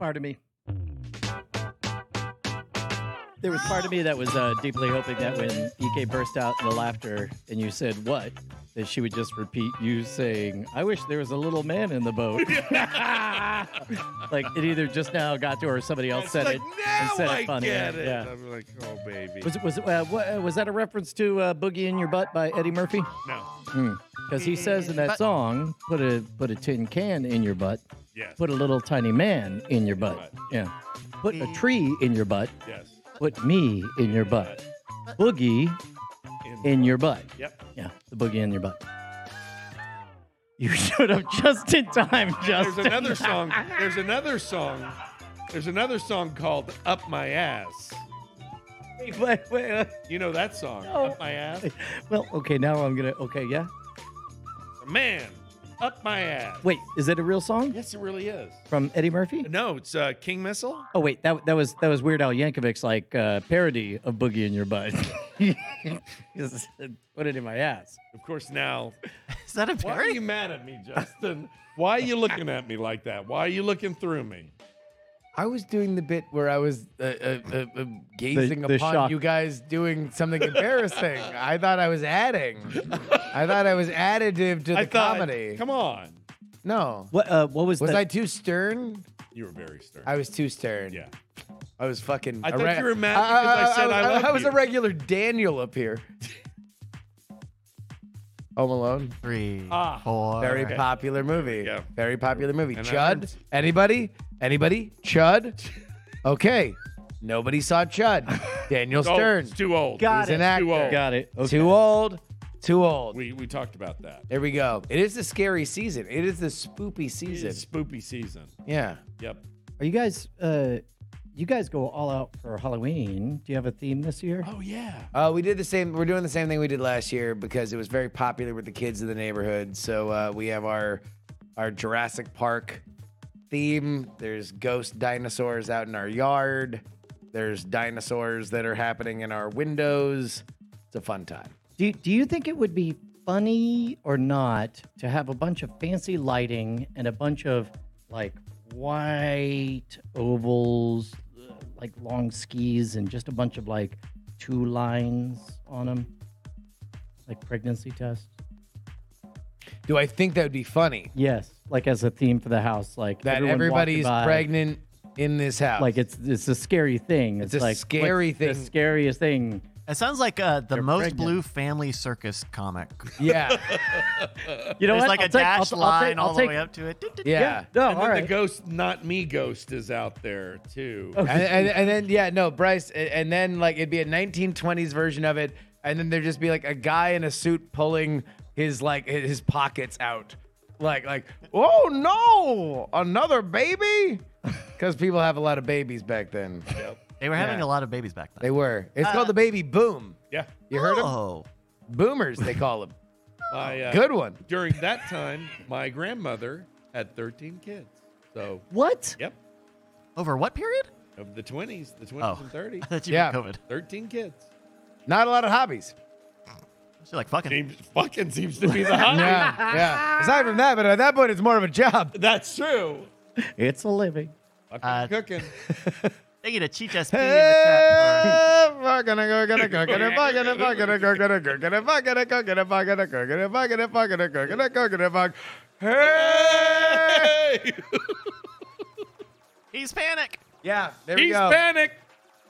part of me. There was part of me that was uh, deeply hoping that when EK burst out in the laughter and you said what, that she would just repeat you saying, "I wish there was a little man in the boat." like it either just now got to her, or somebody else It's said like, it now and said I it funny. get it. Yeah. I'm like, oh baby. Was it was it, uh, what, uh, was that a reference to uh, "Boogie in Your Butt" by Eddie Murphy? no. Because he says in that song, "Put a put a tin can in your butt, Yes. put a little tiny man in your butt." butt. Yeah, put a tree in your butt, yes. put me in your butt, boogie in your butt. Yep. Yeah, the boogie in your butt. You showed up just in time, Justin. There's another song. There's another song. There's another song called "Up My Ass." wait, wait, wait, uh, You know that song? No. Up my ass. well, okay, now I'm gonna. Okay, yeah. A man, up my ass. Wait, is it a real song Yes, it really is. from Eddie Murphy? No, it's uh, King Missile. Oh wait, that that was that was Weird Al Yankovic's like uh, parody of Boogie in Your Butt. Put it in my ass. Of course, now. Is that a parody? Why are parody? you mad at me, Justin? Why are you looking at me like that? Why are you looking through me? I was doing the bit where I was uh, uh, uh, uh, gazing the upon shock. you guys doing something embarrassing. I thought I was adding. I thought I was additive to the I thought, comedy. Come on. No. What uh, what was, Was the, I too stern? You were very stern. I was too stern. yeah. I was fucking. I a thought you were mad because I said I love I was you. a regular Daniel up here. Home Alone. Three, Ah, four. Very popular movie. go. Very popular movie. And I Chud. heard- Anybody? Anybody? Chud. Okay. Nobody saw Chud. Daniel Oh, Stern. it's too old. Got He's it. an actor. Too old. Got it. Okay. Too old. Too old. We we talked about that. There we go. It is the scary season. It is the spoopy season. is spoopy season. Yeah. Yep. Are you guys uh, you guys go all out for Halloween? Do you have a theme this year? Oh yeah. Uh, we did the same. We're doing the same thing we did last year because it was very popular with the kids in the neighborhood. So uh, we have our our Jurassic Park theme. There's ghost dinosaurs out in our yard. There's dinosaurs that are happening in our windows. It's a fun time. Do Do you think it would be funny or not to have a bunch of fancy lighting and a bunch of like white ovals, uh, like long skis, and just a bunch of like two lines on them, like pregnancy tests? Do I think that would be funny? Yes, like as a theme for the house, like That everyone walking everybody's by, pregnant in this house. Like it's it's a scary thing. It's, It's a like scary what's The thing. scariest thing. It sounds like uh, the They're most pregnant. blue family circus comic. yeah, You know There's what? like I'll a take- I'll- dash I'll line I'll all the take- way up to it. yeah. No, and all then right. the ghost, not me ghost, is out there too. and, and, and then yeah, no, Bryce, and, and then like it'd be a 1920s version of it, and then there'd just be like a guy in a suit pulling his like his pockets out, like like oh no, another baby, because people have a lot of babies back then. They were having Yeah. a lot of babies back then. They were. It's called the baby boom. Yeah. You heard them? Oh, Boomers, they call them. My, uh, Good one. During that time, my grandmother had 13 kids. So, What? yep, over what period? of the 20s, the 20s Oh. and 30s, I thought you Yeah. meant COVID. 13 kids. Not a lot of hobbies. She's like fucking. Seems, fucking seems to be the hobby. Yeah, yeah. Aside from that, but at that point, it's more of a job. That's true. It's a living. Fucking Uh, cooking. Thank you to Cheech SP in the chat. A a a a a a a a a a a a a a a fuck. Hey! Hey! He's panic. Yeah, there we go. He's go. panicked.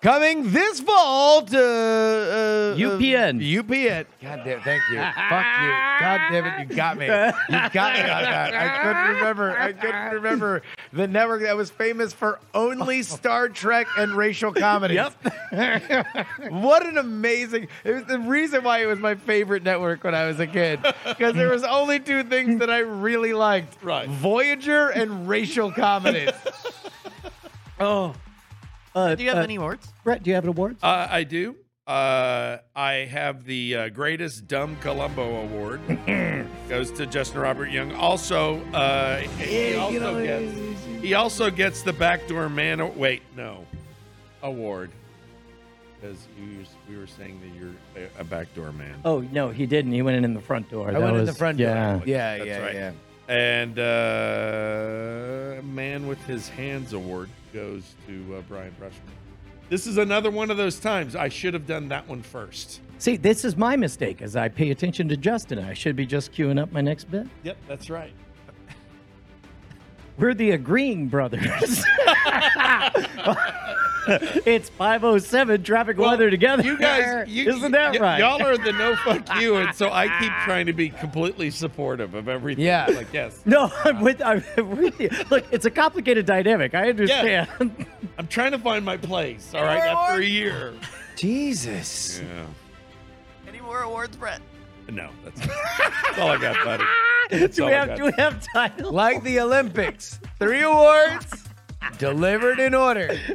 Coming this fall to uh, UPN. Uh, UPN. God damn, thank you. Fuck you. God damn it, you got me. You got me on that. I couldn't remember. I couldn't remember the network that was famous for only Star Trek and racial comedy. Yep. what an amazing. It was the reason why it was my favorite network when I was a kid because there was only two things that I really liked. Right. Voyager and racial comedy. Oh. Uh, Do you have uh, any awards? Brett, do you have an award? Uh, I do. Uh, I have the uh, greatest dumb Columbo award. Goes to Justin Robert Young. Also, uh, he also gets he also gets the backdoor man. o- Wait, no, award because you we were saying that you're a, a backdoor man. Oh no, he didn't. He went in in the front door. I That went in the front yeah. door. Yeah, That's yeah, right. yeah. And uh, man with with his hands award goes to uh, Brian Rushman. This is another one of those times I should have done that one first. See, this is my mistake as I pay attention to Justin. I should be just queuing up my next bit. Yep, that's right. We're the agreeing brothers. it's 507 traffic Well, weather together. You guys, you, Isn't that y- right? Y'all are the no fuck you, and so I keep trying to be completely supportive of everything. Yeah. like yes, no, I'm with, I'm with you. Look, it's a complicated dynamic. I understand. Yeah. I'm trying to find my place. All right, after a year. Jesus. Yeah. Any more awards, Brett? No, that's, that's all I got, buddy. That's do we have got. do we have titles? Like the Olympics, three awards delivered in order.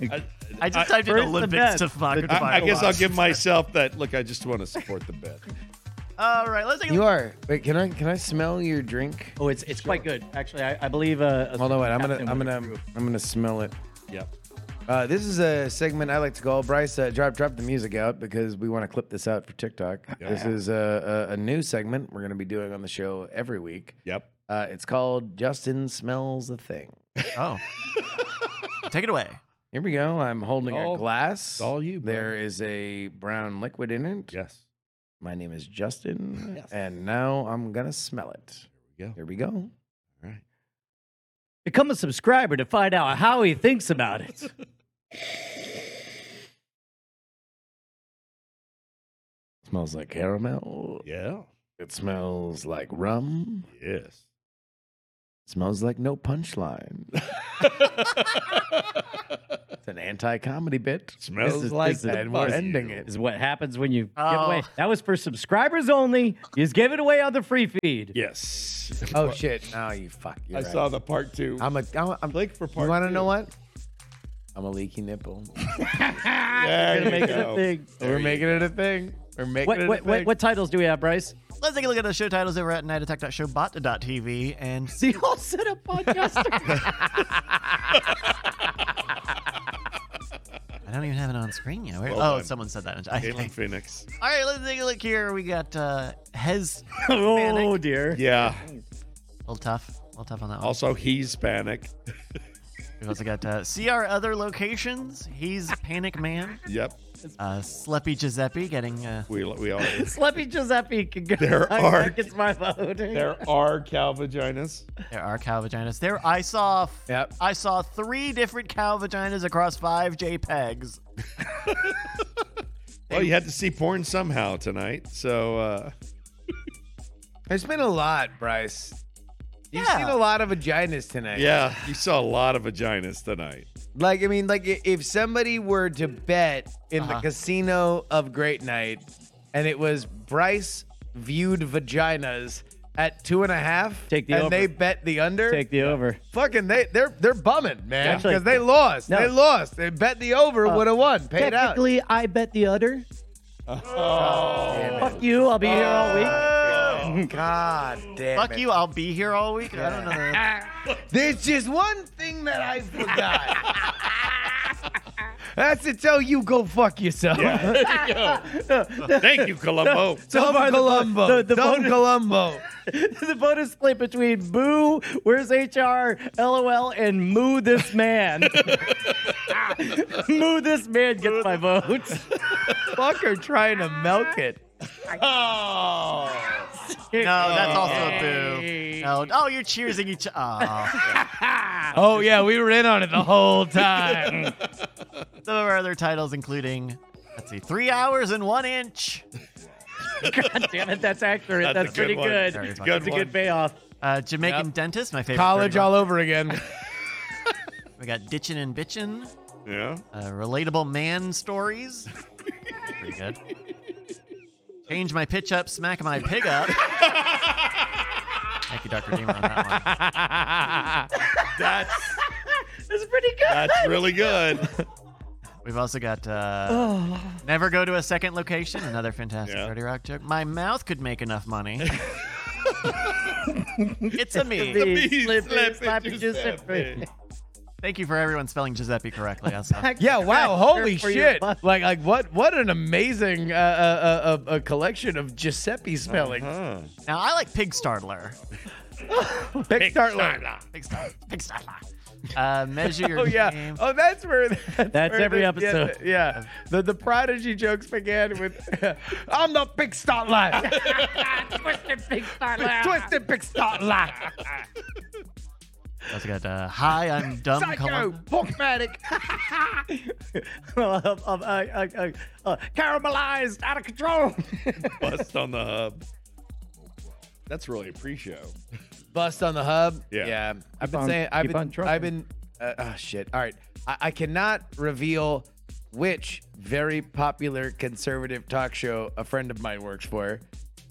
Yeah. I, I just I- typed in first the Olympics best. to fuck I, I guess I'll give myself that. Look, I just want to support the bet. All right, let's take a You look. are. Wait, can I can I smell your drink? Oh, it's it's quite good. Actually, I, I believe. Uh, a Hold on, wait. I'm gonna captain I'm would gonna approve. I'm gonna smell it. Yep. Uh, this is a segment I like to call Bryce. Uh, drop drop the music out because we want to clip this out for TikTok. This is a, a, a new segment we're going to be doing on the show every week. Yep. Uh, it's called Justin smells a thing. Oh. take it away. Here we go. I'm holding All- a glass. it's all you, bud. There is a brown liquid in it. Yes. My name is Justin, Yes. and now I'm gonna smell it. There we go. Here we go. All right. Become a subscriber to find out how he thinks about it. smells like caramel. Yeah. It smells like rum. Yes. Smells like no punchline. It's an anti-comedy bit. Smells This is- like this is- and we're ending it. is what happens when you give Oh. away. That was for subscribers only. You just give it away on the free feed. Yes. Oh shit! No, you fuck. I You're right. saw the part two. I'm a. I'm, a- I'm Click for part You want to two. know what? I'm a leaky nipple. There Gonna you make it a go. thing. We're making it a thing. We're making What, it a what, thing. what, what titles do we have, Bryce? Let's take a look at the show titles over at nightattack.showbot.tv and See, all set up podcaster. I don't even have it on screen yet. Where- Well oh, done. someone said that. Galen Okay. Phoenix. All right, let's take a look here. We got uh, Hez. oh dear. Yeah. A little tough. A little tough on that one. Also, he's panic. We've also got uh, see our other locations. He's Panic Man. Yep. Uh, Sleppy Giuseppe getting. Uh, We we all. Sleepy Giuseppe can go. There are- That gets my vote. There are cow vaginas. there are cow vaginas. There, I saw. Yep. I saw three different cow vaginas across five JPEGs. Well, you had to see porn somehow tonight, so uh, There's been a lot, Bryce. You've Yeah. seen a lot of vaginas tonight. yeah, you saw a lot of vaginas tonight. Like, I mean, like if somebody were to bet in the Uh-huh. casino of Great Night and it was Bryce viewed vaginas at two and a half, Take the and over. they bet the under, Take the over. fucking they they're they're bumming, man, because they lost. No. They lost. They bet the over Uh, would have won, paid out. Technically, I bet the udder. Oh, Fuck you. I'll be here all week. God damn Fuck it. you! I'll be here all week. I don't know. There's just one thing that I forgot. That's to tell you go fuck yourself. thank you, Columbo. Dumb far, the bo- Columbo. the- the Dumb bonus- Columbo. the bonus split between Boo, Where's HR, LOL, and Moo This Man. Moo This Man gets my vote. Fucker trying to milk it. Oh, No, that's also a boo. No. Oh, you're cheersing each. Oh. Oh yeah, we were in on it the whole time. Some of our other titles, including, let's see, three hours and one inch. God damn it, that's accurate. That's a That's, good pretty one. good. Very That's fun. Good a one. good payoff. Uh, Jamaican Yep. dentist, my favorite. College bird all over again. We got ditchin' and bitchin'. yeah. Uh, relatable man stories. Pretty good. Change my pitch up, smack my pig up. Thank you, Dr. Deemer, on that one. That's That's pretty good. that's really good. We've also got uh, Oh. never go to a second location. Another fantastic Yeah. 30 Rock joke. My mouth could make enough money. it's a me. Me, Me, Slippy, Slippy Giuseppe. Giuseppe. Thank you for everyone spelling Giuseppe correctly. Also. Yeah, wow, holy shit! Like, like what? What an amazing uh, uh, uh, uh, a collection of Giuseppe spellings. Huh. Now I like pig startler. Pig, start line. Big star. Big star. Uh, measure your game. Oh yeah. name. Oh, that's where. That's, That's where every the- episode. Yeah, yeah. The the prodigy jokes began with, "I'm the big start line." Twisted big star Twisted big start line. Also got uh, hi, I'm dumb. Psycho. Colum- Bookmatic. uh, uh, uh, uh, uh, caramelized, out of control. Bust on the hub. That's really a pre-show. Bust on the hub. Yeah. Yeah. I've been on- saying. I've been. trucking. I've been. Uh, oh shit. All right. I, I cannot reveal which very popular conservative talk show a friend of mine works for,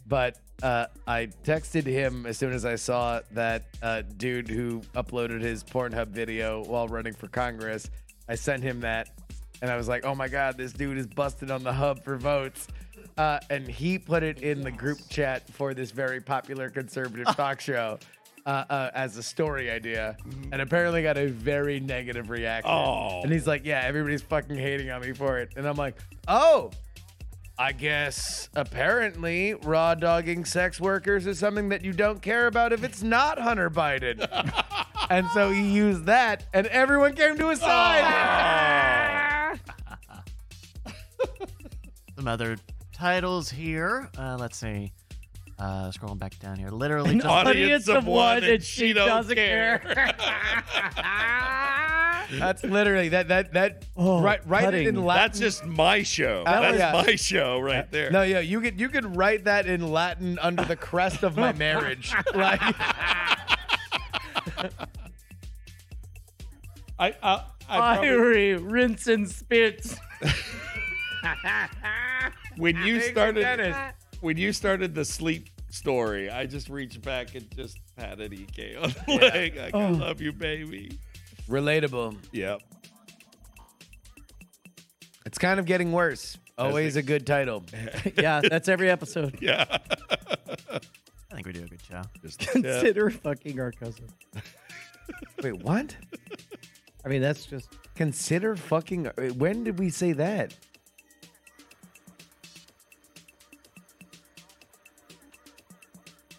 but uh, I texted him as soon as I saw that uh, dude who uploaded his Pornhub video while running for Congress. I sent him that, and I was like, "Oh my god, this dude is busted on the hub for votes." Uh, and he put it in the group chat for this very popular conservative talk show uh, uh, as a story idea, and apparently got a very negative reaction. Oh. And he's like, "Yeah, everybody's fucking hating on me for it," and I'm like, "Oh." I guess apparently raw dogging sex workers is something that you don't care about if it's not Hunter Biden. and so he used that, and everyone came to his side. Some other titles here. Uh, let's see. Uh, scrolling back down here. Literally just audience of one and she don't care. That's literally that that that Oh, write write it cutting. in Latin. That's just my show. That That's was- my show right there. no, yeah, you could you could write that in Latin under the crest of my marriage. Like I, I, I probably, Fiery, rinse and spit. When you started Dennis. when you started the sleep story, I just reached back and just patted EK on the leg. Like, I oh. love you, baby. relatable. Yep. It's kind of getting worse. Always a good title. yeah, that's every episode. Yeah. I think we do a good job. Just, Consider fucking our cousin. Wait, what? I mean, that's just. Consider fucking. Uh, when did we say that?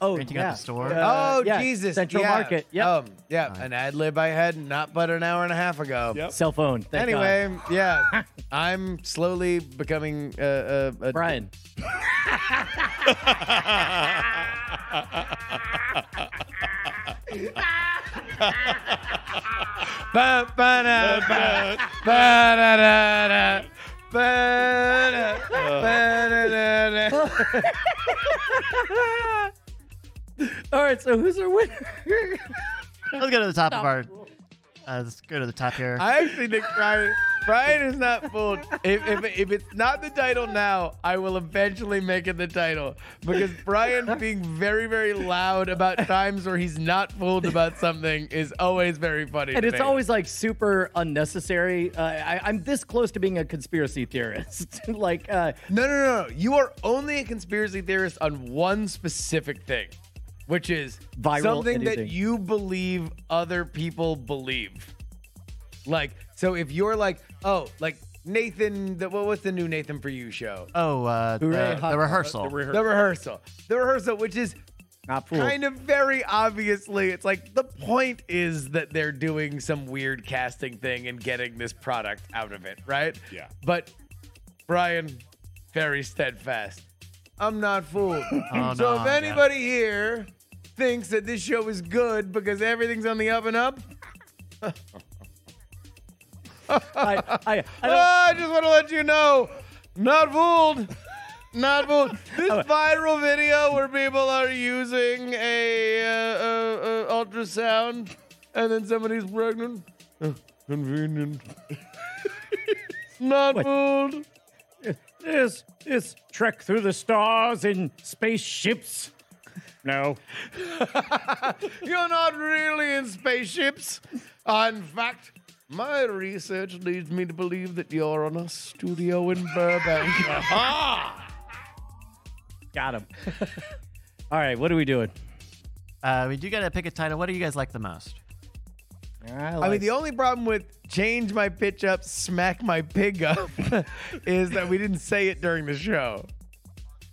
Oh, Renting out yeah. the store? Uh, oh yeah, Jesus! Central yeah. Market. Yeah. Um, yeah, an ad lib I had not but an hour and a half ago. Yep. Cell phone. Thank God. Anyway, yeah, I'm slowly becoming uh, uh, a Brian. Ba, ba, da, ba, ba, da, da, da. Ba, da, ba, da, da, da. All right, so who's our winner? Let's go to the top of our. Uh, let's go to the top here. I actually think Brian Brian is not fooled. If, if, if it's not the title now, I will eventually make it the title because Brian being very very loud about times where he's not fooled about something is always very funny. and to it's me. always like super unnecessary. Uh, I, I'm this close to being a conspiracy theorist. like, uh, No, no, no, no. You are only a conspiracy theorist on one specific thing, which is Viral something that you believe other people believe. Like, so if you're like, oh, like Nathan, the, what, what's the new Nathan for You show? oh, uh, Hooray, the, the rehearsal. The rehearsal. The rehearsal. The rehearsal, which is not fooled. kind of very obviously, it's like the point is that they're doing some weird casting thing and getting this product out of it, right? Yeah. But Brian, very steadfast. I'm not fooled. Oh, so no, if yeah. anybody here thinks that this show is good because everything's on the up and up, I, I, I don't, Ah, I just want to let you know, not fooled. Not fooled. This viral video where people are using a, uh, uh, uh, ultrasound and then somebody's pregnant. Uh, convenient. not What? fooled. This this trek through the stars in spaceships. No. You're not really in spaceships. Uh, in fact, my research leads me to believe that you're on a studio in Burbank. Got him. All right, what are we doing? Uh, we do got to pick a title. What do you guys like the most? I, I mean, the only problem with change my pitch up, smack my pig up, is that we didn't say it during the show.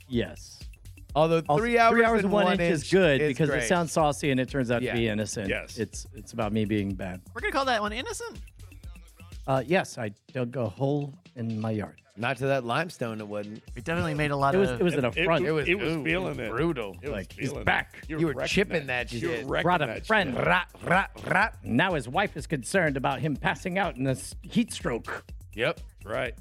yes. Although Also, three hours, three hours and and one, inch, is good is because great. it sounds saucy and it turns out Yeah. to be innocent. Yes. It's it's about me being bad. We're gonna call that one innocent. Uh, yes, I dug a hole in my yard. not to that limestone. It wasn't. It definitely made a lot It was of. it was an It, affront. it was, It was- ooh, feeling it was it. brutal. It was Like, he's feeling back. It. You were wrecking chipping that You shit. were wrecking Brought a that friend. shit. Rat, rat, rat. Now his wife is concerned about him passing out in this heat stroke. Yep. Right.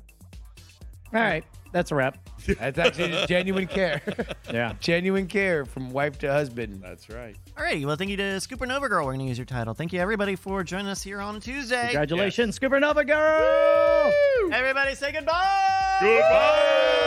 All right, that's a wrap. That's actually just genuine care. Yeah. genuine care from wife to husband. That's right. Alrighty, well, thank you to Scooper Nova Girl. We're gonna use your title. Thank you everybody for joining us here on Tuesday. Congratulations, Scooper Nova Girl! Everybody say goodbye. Goodbye.